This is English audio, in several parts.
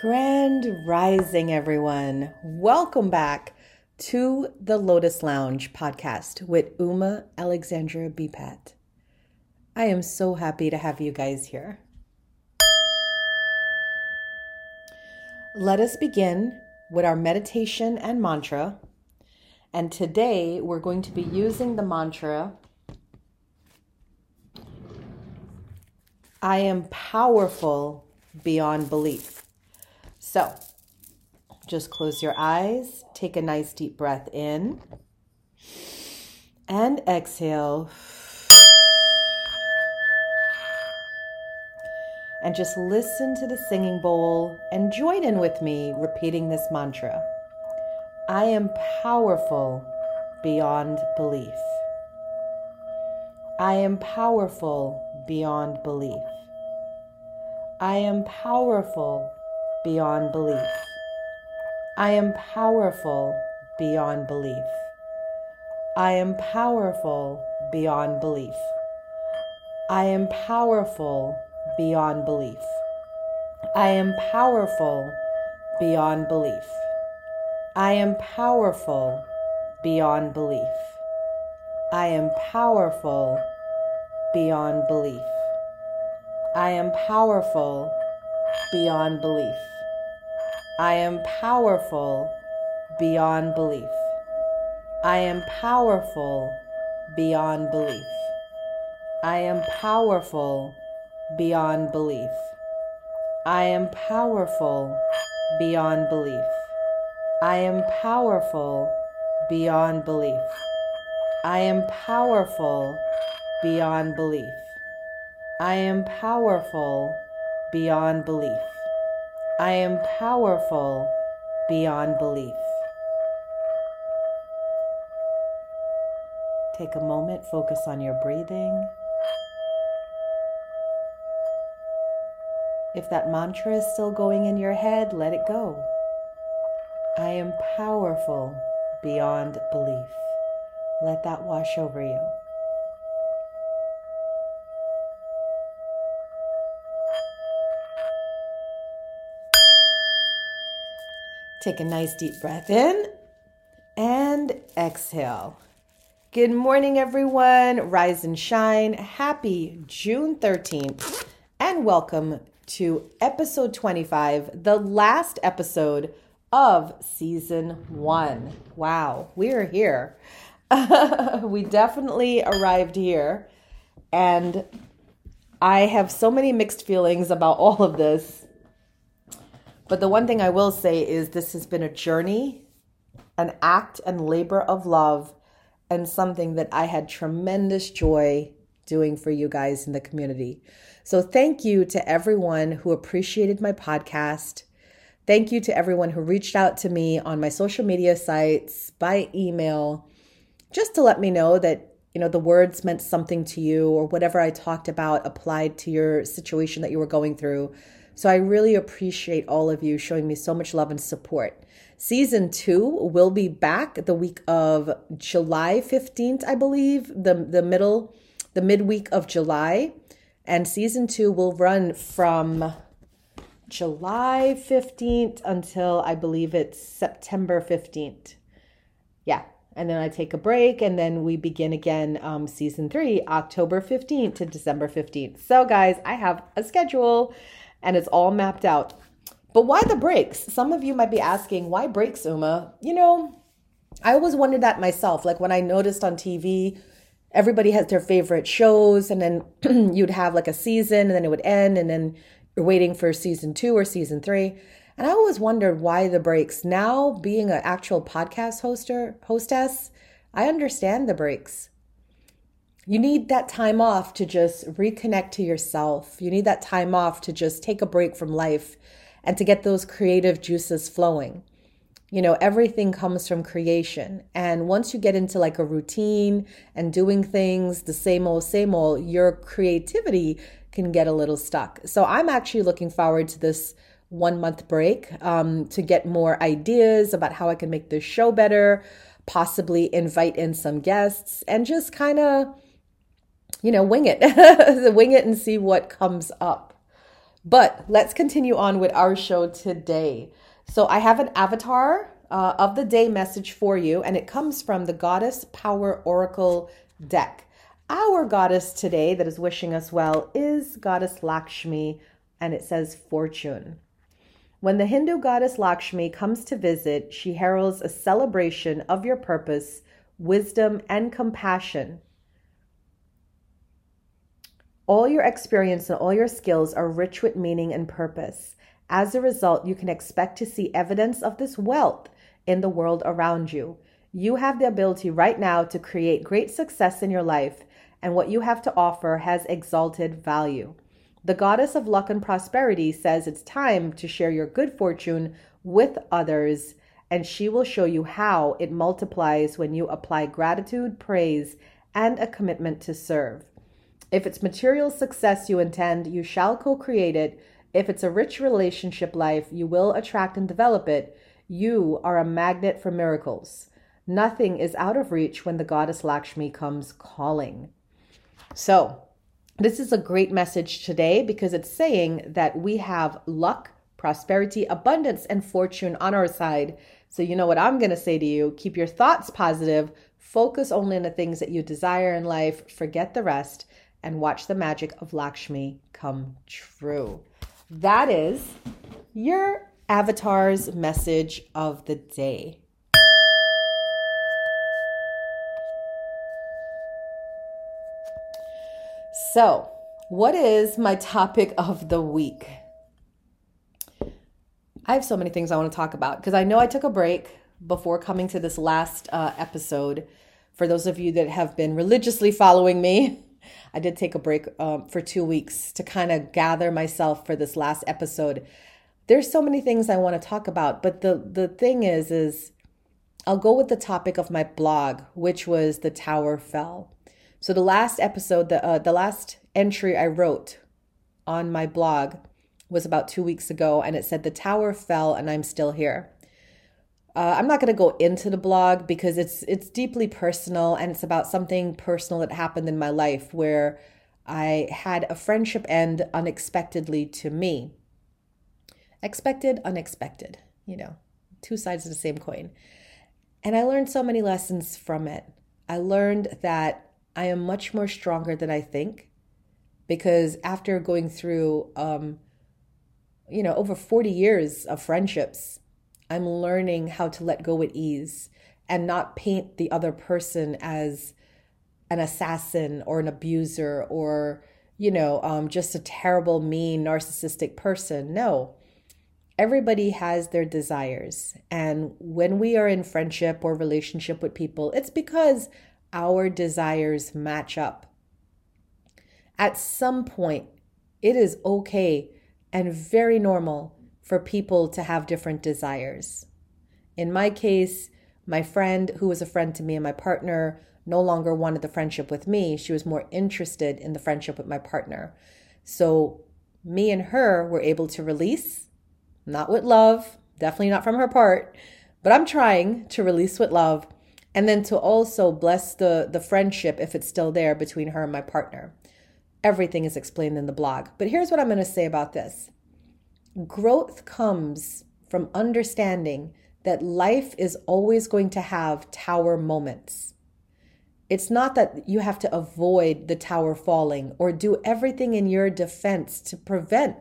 Grand Rising, everyone. Welcome back to the Lotus Lounge podcast with Uma Alexandra Beepat. I am so happy to have you guys here. Let us begin with our meditation and mantra. And today we're going to be using the mantra I am powerful beyond belief. So just close your eyes, take a nice deep breath in, and exhale. And just listen to the singing bowl and join in with me repeating this mantra I am powerful beyond belief. I am powerful beyond belief. I am powerful beyond belief. I am powerful beyond belief. I am powerful beyond belief. I am powerful beyond belief. I am powerful beyond belief. I am powerful beyond belief. I am powerful beyond belief. I am powerful beyond belief. I am powerful beyond belief. I am powerful beyond belief. I am powerful beyond belief. I am powerful beyond belief. I am powerful beyond belief. I am powerful beyond belief. I am powerful beyond belief. I am powerful beyond belief. Take a moment, focus on your breathing. If that mantra is still going in your head, let it go. I am powerful beyond belief. Let that wash over you. Take a nice deep breath in and exhale. Good morning, everyone. Rise and shine. Happy June 13th, and welcome to episode 25, the last episode of season one. Wow, we are here. we definitely arrived here, and I have so many mixed feelings about all of this but the one thing I will say is this has been a journey, an act and labor of love, and something that I had tremendous joy doing for you guys in the community. So thank you to everyone who appreciated my podcast. Thank you to everyone who reached out to me on my social media sites, by email, just to let me know that you know the words meant something to you or whatever I talked about applied to your situation that you were going through. So I really appreciate all of you showing me so much love and support. Season two will be back the week of July 15th, I believe, the, the middle, the midweek of July. And season two will run from July 15th until I believe it's September 15th. Yeah. And then I take a break and then we begin again um, season three, October 15th to December 15th. So, guys, I have a schedule and it's all mapped out. But why the breaks? Some of you might be asking, why breaks, Uma? You know, I always wondered that myself. Like when I noticed on TV, everybody has their favorite shows, and then you'd have like a season, and then it would end, and then you're waiting for season two or season three. And I always wondered why the breaks. Now, being an actual podcast hoster, hostess, I understand the breaks. You need that time off to just reconnect to yourself. You need that time off to just take a break from life and to get those creative juices flowing. You know, everything comes from creation. And once you get into like a routine and doing things the same old, same old, your creativity can get a little stuck. So I'm actually looking forward to this one month break um, to get more ideas about how I can make this show better, possibly invite in some guests, and just kind of you know, wing it, wing it and see what comes up. But let's continue on with our show today. So I have an avatar uh, of the day message for you, and it comes from the Goddess Power Oracle deck. Our goddess today that is wishing us well is Goddess Lakshmi, and it says fortune. When the Hindu goddess Lakshmi comes to visit, she heralds a celebration of your purpose, wisdom, and compassion. All your experience and all your skills are rich with meaning and purpose. As a result, you can expect to see evidence of this wealth in the world around you. You have the ability right now to create great success in your life, and what you have to offer has exalted value. The goddess of luck and prosperity says it's time to share your good fortune with others, and she will show you how it multiplies when you apply gratitude, praise, and a commitment to serve. If it's material success you intend, you shall co create it. If it's a rich relationship life, you will attract and develop it. You are a magnet for miracles. Nothing is out of reach when the goddess Lakshmi comes calling. So, this is a great message today because it's saying that we have luck, prosperity, abundance, and fortune on our side. So, you know what I'm going to say to you keep your thoughts positive, focus only on the things that you desire in life, forget the rest, and watch the magic of Lakshmi come true. That is your avatar's message of the day. So, what is my topic of the week? I have so many things I want to talk about because I know I took a break before coming to this last uh, episode. For those of you that have been religiously following me, I did take a break um, for two weeks to kind of gather myself for this last episode. There's so many things I want to talk about, but the the thing is, is I'll go with the topic of my blog, which was the tower fell. So the last episode, the uh, the last entry I wrote on my blog was about two weeks ago, and it said the tower fell and I'm still here. Uh, I'm not going to go into the blog because it's it's deeply personal and it's about something personal that happened in my life where I had a friendship end unexpectedly to me. Expected, unexpected, you know, two sides of the same coin. And I learned so many lessons from it. I learned that I am much more stronger than I think because after going through, um, you know, over 40 years of friendships, I'm learning how to let go with ease and not paint the other person as an assassin or an abuser or, you know, um, just a terrible, mean, narcissistic person. No. Everybody has their desires. And when we are in friendship or relationship with people, it's because our desires match up. At some point, it is okay and very normal for people to have different desires. In my case, my friend, who was a friend to me and my partner, no longer wanted the friendship with me. She was more interested in the friendship with my partner. So, me and her were able to release, not with love, definitely not from her part, but I'm trying to release with love and then to also bless the the friendship if it's still there between her and my partner. Everything is explained in the blog. But here's what I'm going to say about this. Growth comes from understanding that life is always going to have tower moments. It's not that you have to avoid the tower falling or do everything in your defense to prevent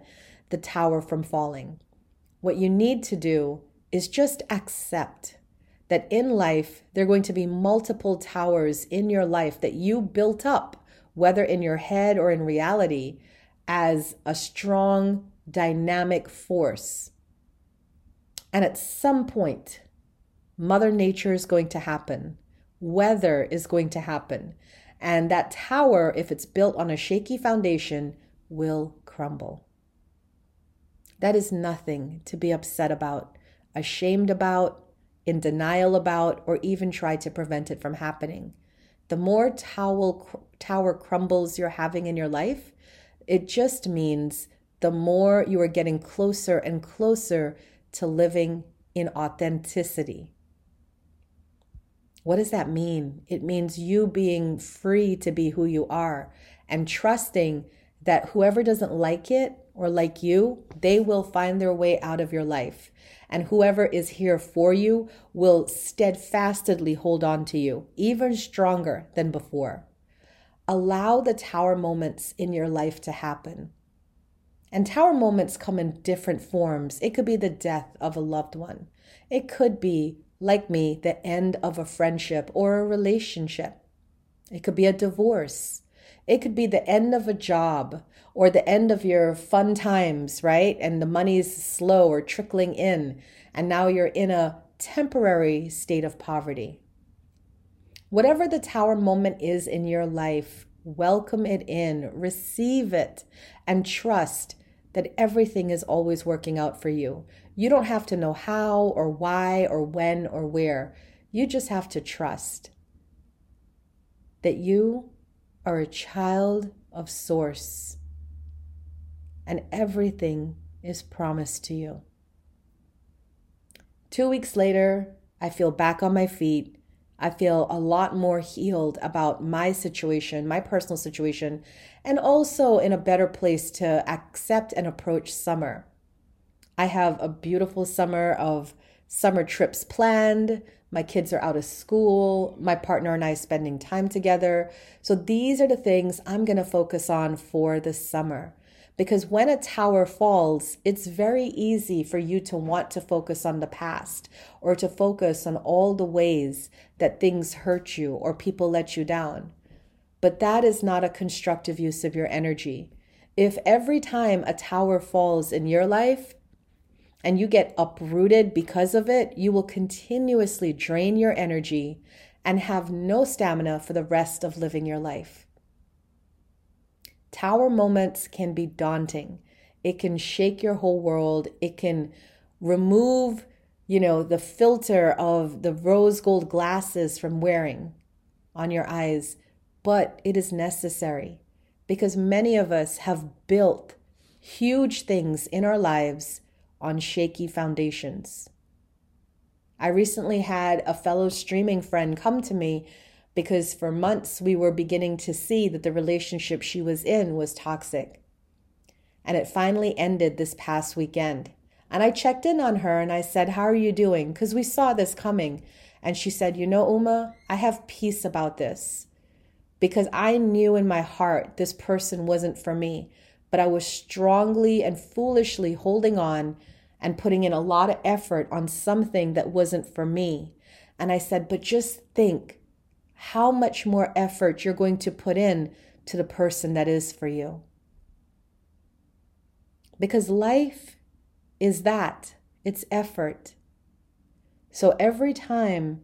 the tower from falling. What you need to do is just accept that in life, there are going to be multiple towers in your life that you built up, whether in your head or in reality, as a strong, dynamic force. And at some point, Mother Nature is going to happen, weather is going to happen. And that tower, if it's built on a shaky foundation, will crumble. That is nothing to be upset about, ashamed about, in denial about, or even try to prevent it from happening. The more towel, tower crumbles you're having in your life, it just means the more you are getting closer and closer to living in authenticity. What does that mean? It means you being free to be who you are and trusting that whoever doesn't like it or like you, they will find their way out of your life. And whoever is here for you will steadfastly hold on to you, even stronger than before. Allow the tower moments in your life to happen. And tower moments come in different forms. It could be the death of a loved one, it could be, like me, the end of a friendship or a relationship. It could be a divorce. It could be the end of a job or the end of your fun times, right? And the money's slow or trickling in, and now you're in a temporary state of poverty. Whatever the tower moment is in your life, welcome it in, receive it, and trust that everything is always working out for you. You don't have to know how or why or when or where. You just have to trust that you are a child of Source and everything is promised to you. Two weeks later, I feel back on my feet. I feel a lot more healed about my situation, my personal situation, and also in a better place to accept and approach summer. I have a beautiful summer of summer trips planned. My kids are out of school. My partner and I spending time together. So these are the things I'm going to focus on for the summer. Because when a tower falls, it's very easy for you to want to focus on the past or to focus on all the ways that things hurt you or people let you down. But that is not a constructive use of your energy. If every time a tower falls in your life, and you get uprooted because of it, you will continuously drain your energy and have no stamina for the rest of living your life. Tower moments can be daunting. It can shake your whole world. It can remove, you know, the filter of the rose gold glasses from wearing on your eyes, but it is necessary because many of us have built huge things in our lives on shaky foundations. I recently had a fellow streaming friend come to me because for months we were beginning to see that the relationship she was in was toxic. And it finally ended this past weekend. And I checked in on her and I said, How are you doing? Because we saw this coming. And she said, You know, Uma, I have peace about this because I knew in my heart this person wasn't for me but I was strongly and foolishly holding on and putting in a lot of effort on something that wasn't for me. And I said, but just think how much more effort you're going to put in to the person that is for you. Because life is that it's effort. So every time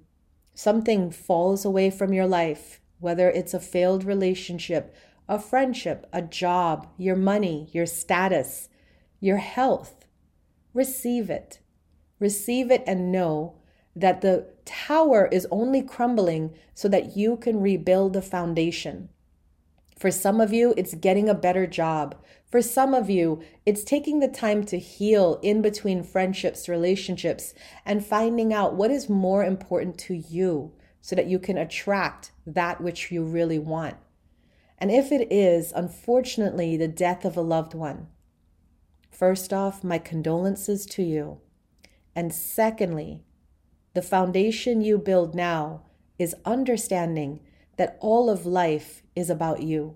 something falls away from your life, whether it's a failed relationship, a friendship, a job, your money, your status, your health. Receive it. Receive it and know that the tower is only crumbling so that you can rebuild the foundation. For some of you, it's getting a better job. For some of you, it's taking the time to heal in between friendships, relationships, and finding out what is more important to you so that you can attract that which you really want. And if it is, unfortunately, the death of a loved one, first off, my condolences to you. And secondly, the foundation you build now is understanding that all of life is about you.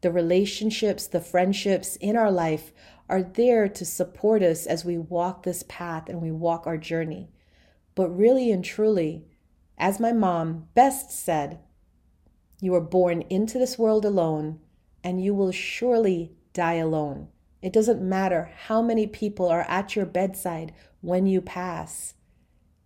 The relationships, the friendships in our life are there to support us as we walk this path and we walk our journey. But really and truly, as my mom best said, you are born into this world alone, and you will surely die alone. It doesn't matter how many people are at your bedside when you pass.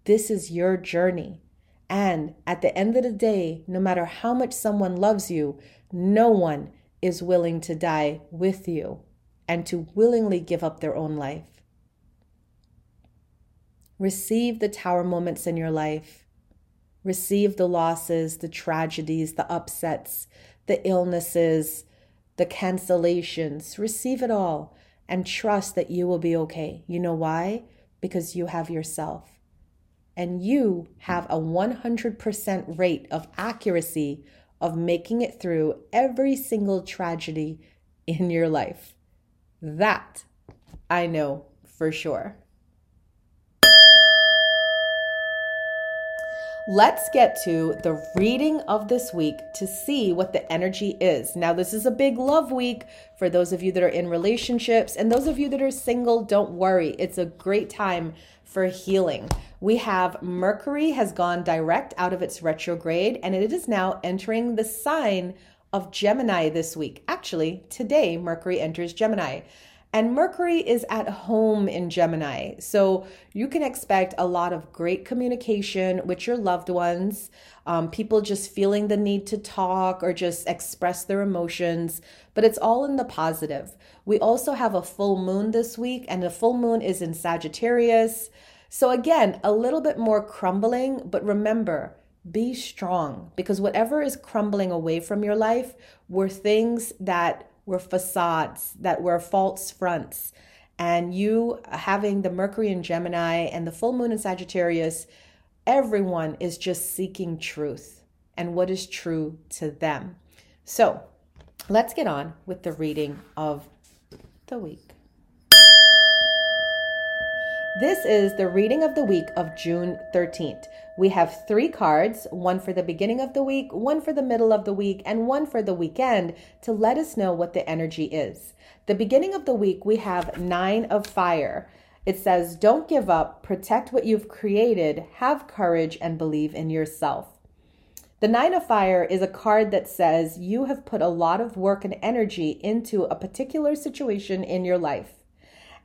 This is your journey. And at the end of the day, no matter how much someone loves you, no one is willing to die with you and to willingly give up their own life. Receive the tower moments in your life receive the losses, the tragedies, the upsets, the illnesses, the cancellations. Receive it all and trust that you will be okay. You know why? Because you have yourself. And you have a 100% rate of accuracy of making it through every single tragedy in your life. That I know for sure. Let's get to the reading of this week to see what the energy is. Now, this is a big love week for those of you that are in relationships, and those of you that are single, don't worry. It's a great time for healing. We have Mercury has gone direct out of its retrograde, and it is now entering the sign of Gemini this week. Actually, today, Mercury enters Gemini. And Mercury is at home in Gemini. So you can expect a lot of great communication with your loved ones, um, people just feeling the need to talk or just express their emotions, but it's all in the positive. We also have a full moon this week, and the full moon is in Sagittarius. So again, a little bit more crumbling, but remember, be strong because whatever is crumbling away from your life were things that were facades, that were false fronts. And you having the Mercury in Gemini and the full moon in Sagittarius, everyone is just seeking truth and what is true to them. So let's get on with the reading of the week. This is the reading of the week of June 13th. We have three cards one for the beginning of the week, one for the middle of the week, and one for the weekend to let us know what the energy is. The beginning of the week, we have Nine of Fire. It says, Don't give up, protect what you've created, have courage, and believe in yourself. The Nine of Fire is a card that says you have put a lot of work and energy into a particular situation in your life.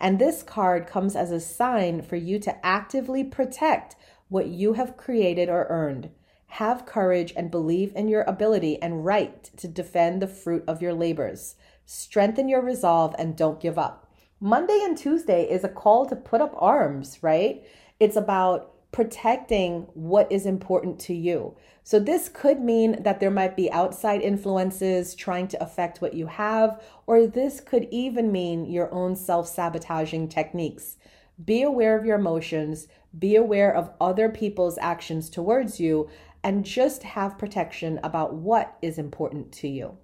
And this card comes as a sign for you to actively protect what you have created or earned. Have courage and believe in your ability and right to defend the fruit of your labors. Strengthen your resolve and don't give up. Monday and Tuesday is a call to put up arms, right? It's about protecting what is important to you. So, this could mean that there might be outside influences trying to affect what you have, or this could even mean your own self sabotaging techniques. Be aware of your emotions, be aware of other people's actions towards you, and just have protection about what is important to you.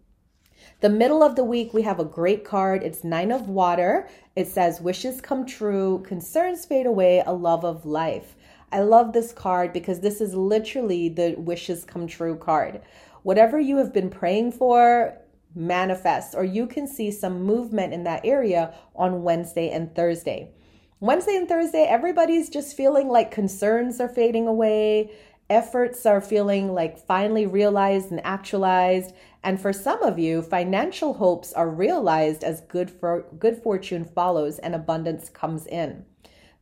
The middle of the week, we have a great card. It's Nine of Water. It says, Wishes come true, concerns fade away, a love of life. I love this card because this is literally the wishes come true card. Whatever you have been praying for, manifests, or you can see some movement in that area on Wednesday and Thursday. Wednesday and Thursday, everybody's just feeling like concerns are fading away, efforts are feeling like finally realized and actualized, and for some of you, financial hopes are realized as good for good fortune follows and abundance comes in.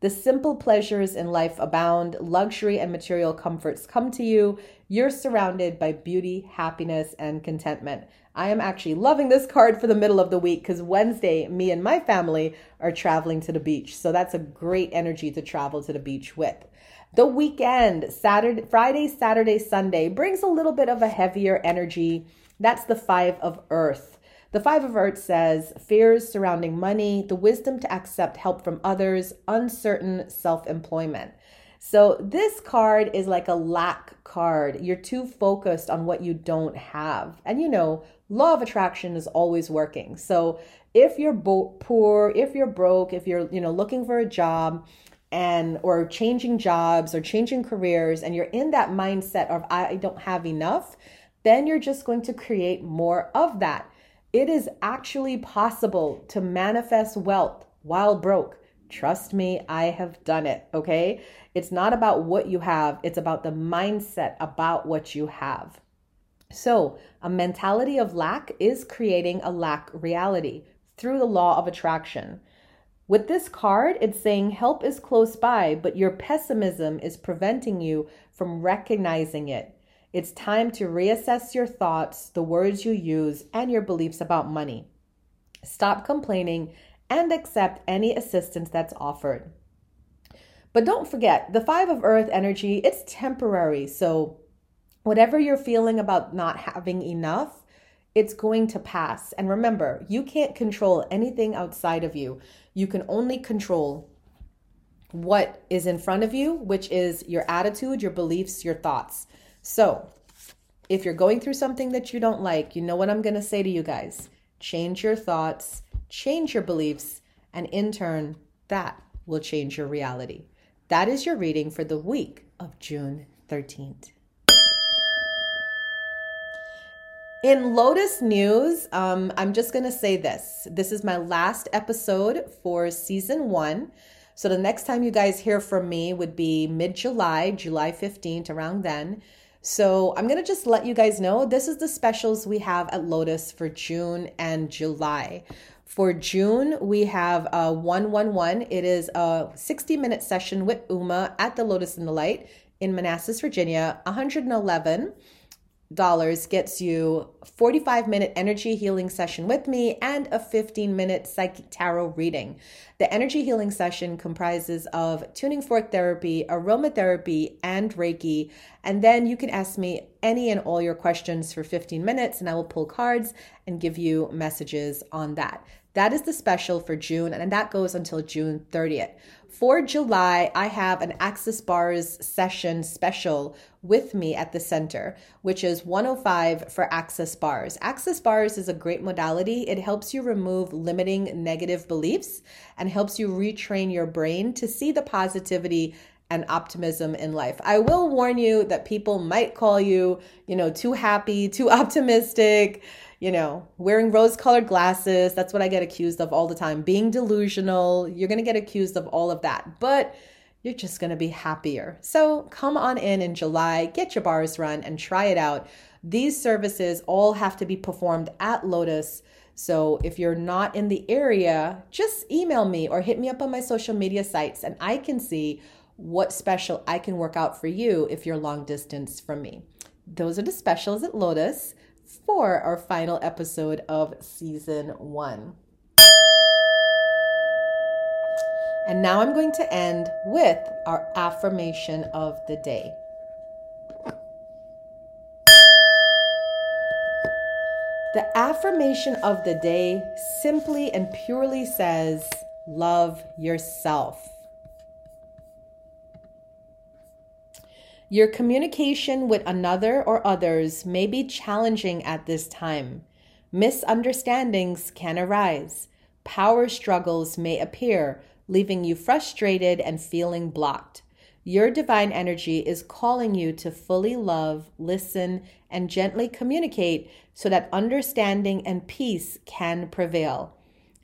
The simple pleasures in life abound, luxury and material comforts come to you. You're surrounded by beauty, happiness, and contentment. I am actually loving this card for the middle of the week because Wednesday, me and my family are traveling to the beach. So that's a great energy to travel to the beach with. The weekend, Saturday, Friday, Saturday, Sunday brings a little bit of a heavier energy. That's the five of earth. The Five of Earth says fears surrounding money, the wisdom to accept help from others, uncertain self employment. So, this card is like a lack card. You're too focused on what you don't have. And you know, law of attraction is always working. So, if you're bo- poor, if you're broke, if you're, you know, looking for a job, and or changing jobs or changing careers and you're in that mindset of I don't have enough, then you're just going to create more of that. It is actually possible to manifest wealth while broke. Trust me, I have done it, okay? It's not about what you have, it's about the mindset about what you have. So, a mentality of lack is creating a lack reality through the law of attraction. With this card, it's saying help is close by, but your pessimism is preventing you from recognizing it. It's time to reassess your thoughts, the words you use, and your beliefs about money. Stop complaining and accept any assistance that's offered. But don't forget, the 5 of earth energy, it's temporary. So whatever you're feeling about not having enough, it's going to pass. And remember, you can't control anything outside of you. You can only control what is in front of you, which is your attitude, your beliefs, your thoughts. So, if you're going through something that you don't like, you know what I'm going to say to you guys change your thoughts, change your beliefs, and in turn, that will change your reality. That is your reading for the week of June 13th. In Lotus News, um, I'm just going to say this. This is my last episode for season one. So the next time you guys hear from me would be mid July, July 15th, around then. So I'm going to just let you guys know this is the specials we have at Lotus for June and July. For June, we have uh, a 111. It is a 60 minute session with Uma at the Lotus and the Light in Manassas, Virginia. 111 dollars gets you 45 minute energy healing session with me and a 15 minute psychic tarot reading. The energy healing session comprises of tuning fork therapy, aromatherapy, and Reiki. And then you can ask me any and all your questions for 15 minutes and I will pull cards and give you messages on that. That is the special for June, and that goes until June 30th. For July, I have an Access Bars session special with me at the center, which is 105 for Access Bars. Access Bars is a great modality. It helps you remove limiting negative beliefs and helps you retrain your brain to see the positivity and optimism in life. I will warn you that people might call you, you know, too happy, too optimistic you know, wearing rose colored glasses. That's what I get accused of all the time. Being delusional. You're going to get accused of all of that. But you're just going to be happier. So come on in in July, get your bars run, and try it out. These services all have to be performed at Lotus. So if you're not in the area, just email me or hit me up on my social media sites and I can see what special I can work out for you if you're long distance from me. Those are the specials at Lotus for our final episode of season one. And now I'm going to end with our affirmation of the day. The affirmation of the day simply and purely says, Love yourself. Your communication with another or others may be challenging at this time. Misunderstandings can arise. Power struggles may appear, leaving you frustrated and feeling blocked. Your divine energy is calling you to fully love, listen, and gently communicate so that understanding and peace can prevail.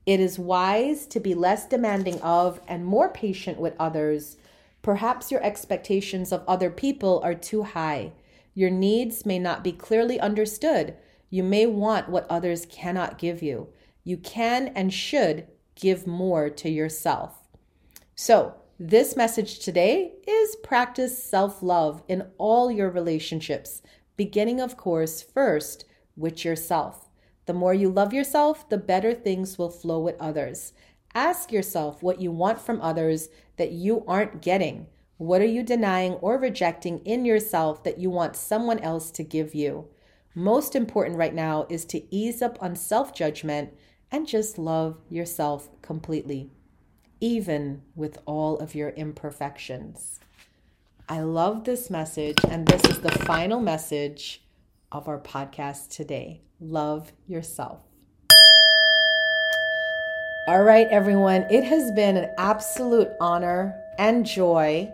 It is wise to be less demanding of and more patient with others Perhaps your expectations of other people are too high. Your needs may not be clearly understood. You may want what others cannot give you. You can and should give more to yourself. So, this message today is practice self love in all your relationships, beginning, of course, first with yourself. The more you love yourself, the better things will flow with others. Ask yourself what you want from others that you aren't getting. What are you denying or rejecting in yourself that you want someone else to give you? Most important right now is to ease up on self judgment and just love yourself completely, even with all of your imperfections. I love this message, and this is the final message of our podcast today. Love yourself. All right, everyone. It has been an absolute honor and joy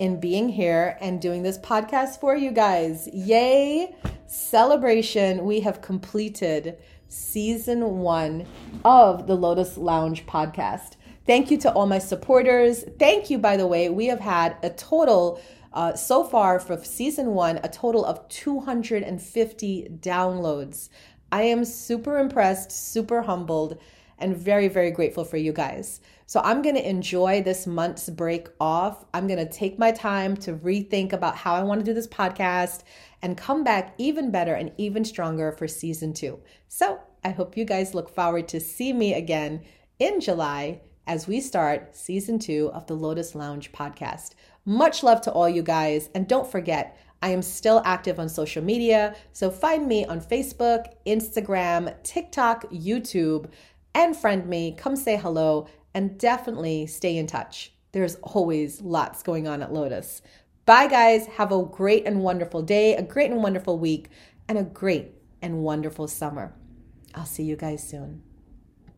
in being here and doing this podcast for you guys. Yay! Celebration. We have completed season one of the Lotus Lounge podcast. Thank you to all my supporters. Thank you, by the way. We have had a total, uh, so far for season one, a total of 250 downloads. I am super impressed, super humbled and very, very grateful for you guys. So I'm going to enjoy this month's break off. I'm going to take my time to rethink about how I want to do this podcast and come back even better and even stronger for season two. So I hope you guys look forward to see me again in July as we start season two of the Lotus Lounge podcast. Much love to all you guys. And don't forget, I am still active on social media. So find me on Facebook, Instagram, TikTok, YouTube and friend me, come say hello, and definitely stay in touch. There's always lots going on at Lotus. Bye, guys. Have a great and wonderful day, a great and wonderful week, and a great and wonderful summer. I'll see you guys soon.